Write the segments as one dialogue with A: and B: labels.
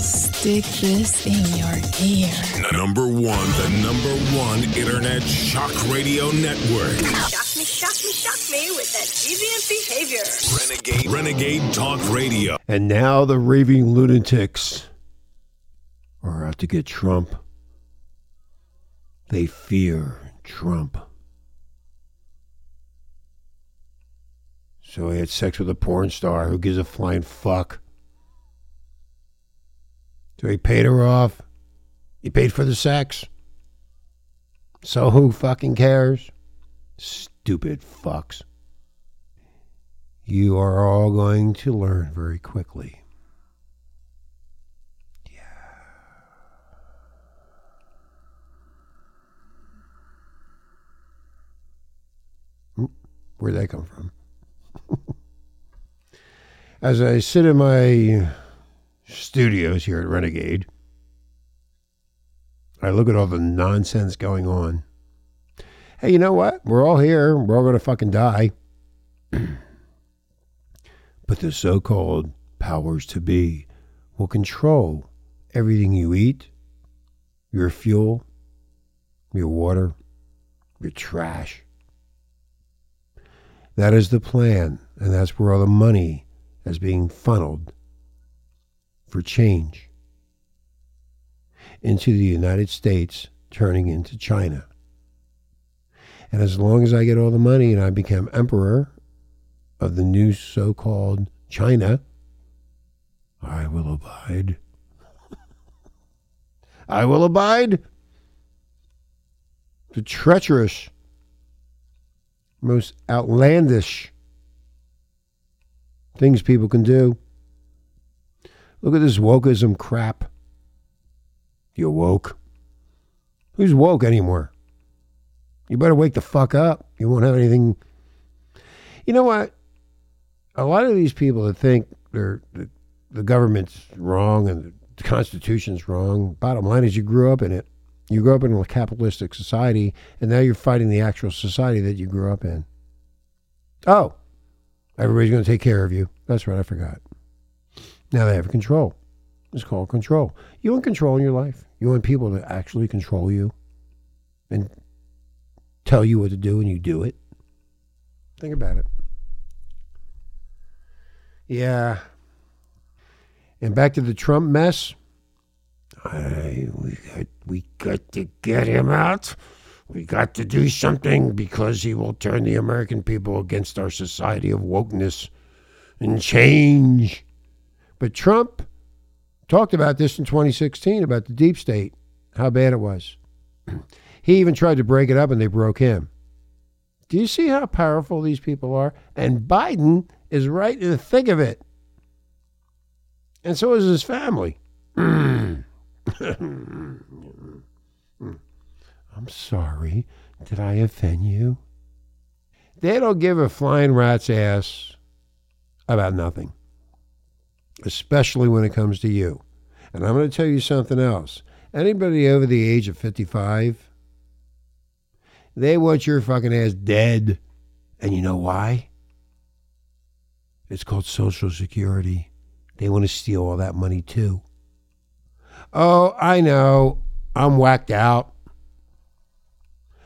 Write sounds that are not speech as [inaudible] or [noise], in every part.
A: Stick this in your ear.
B: Number one, the number one internet shock radio network.
C: Shock me, shock me, shock me with that deviant behavior.
B: Renegade, Renegade Talk Radio.
D: And now the raving lunatics are out to get Trump. They fear Trump. So he had sex with a porn star who gives a flying fuck. So he paid her off. He paid for the sex. So who fucking cares? Stupid fucks. You are all going to learn very quickly. Yeah. Hmm? Where'd that come from? [laughs] As I sit in my studios here at Renegade, I look at all the nonsense going on. Hey, you know what? We're all here. We're all going to fucking die. [clears throat] but the so called powers to be will control everything you eat, your fuel, your water, your trash. That is the plan, and that's where all the money is being funneled for change into the United States, turning into China. And as long as I get all the money and I become emperor of the new so called China, I will abide. [laughs] I will abide. The treacherous, most outlandish things people can do. Look at this wokeism crap. You're woke. Who's woke anymore? You better wake the fuck up. You won't have anything. You know what? A lot of these people that think they're the, the government's wrong and the Constitution's wrong. Bottom line is, you grew up in it. You grew up in a capitalistic society, and now you're fighting the actual society that you grew up in. Oh, everybody's going to take care of you. That's right, I forgot. Now they have control. It's called control. You want control in your life. You want people to actually control you and tell you what to do, and you do it. Think about it. Yeah. And back to the Trump mess. I, we got, we got to get him out. We got to do something because he will turn the American people against our society of wokeness and change. But Trump talked about this in 2016 about the deep state, how bad it was. [clears throat] He even tried to break it up and they broke him. Do you see how powerful these people are? And Biden is right in the thick of it. And so is his family. [clears throat] I'm sorry. Did I offend you? They don't give a flying rat's ass about nothing, especially when it comes to you. And I'm going to tell you something else. Anybody over the age of 55, they want your fucking ass dead. And you know why? It's called Social Security. They want to steal all that money too. Oh, I know. I'm whacked out.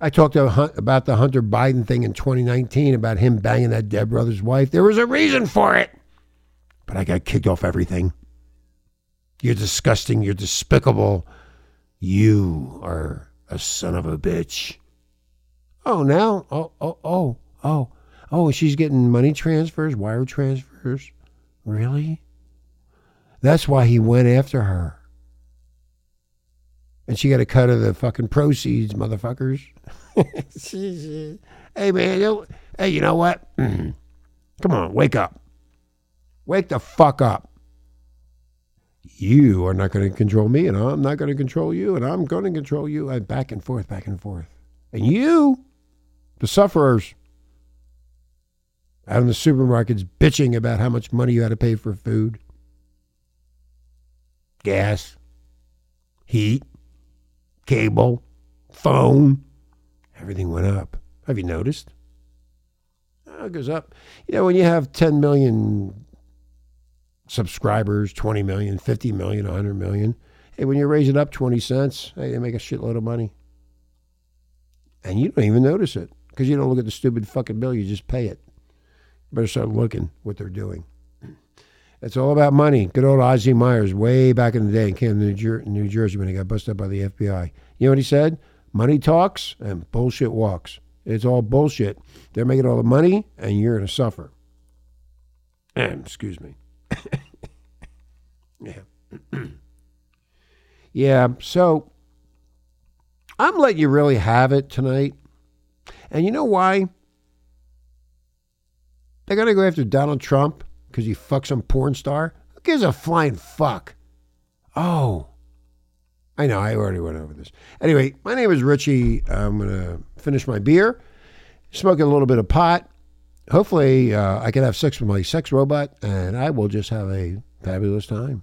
D: I talked about the Hunter Biden thing in 2019 about him banging that dead brother's wife. There was a reason for it. But I got kicked off everything. You're disgusting. You're despicable. You are a son of a bitch. Oh, now? Oh, oh, oh, oh. Oh, she's getting money transfers, wire transfers. Really? That's why he went after her. And she got a cut of the fucking proceeds, motherfuckers. [laughs] hey, man. Hey, you know what? [clears throat] Come on, wake up. Wake the fuck up. You are not going to control me, and I'm not going to control you, and I'm going to control you. And back and forth, back and forth. And you, the sufferers, out in the supermarkets bitching about how much money you had to pay for food, gas, heat, cable, phone. Everything went up. Have you noticed? Oh, it goes up. You know, when you have 10 million subscribers 20 million, 50 million, 100 million. Hey, when you raise it up 20 cents, hey, they make a shitload of money. And you don't even notice it because you don't look at the stupid fucking bill, you just pay it. You better start looking what they're doing. It's all about money. Good old Ozzie Myers, way back in the day in Camden, New, Jer- New Jersey, when he got busted up by the FBI. You know what he said? Money talks and bullshit walks. It's all bullshit. They're making all the money, and you're going to suffer. And excuse me. Yeah. [clears throat] yeah, so I'm letting you really have it tonight. And you know why? They're going to go after Donald Trump because he fucks some porn star? Who gives a flying fuck? Oh. I know, I already went over this. Anyway, my name is Richie. I'm going to finish my beer, smoking a little bit of pot. Hopefully, uh, I can have sex with my sex robot, and I will just have a fabulous time.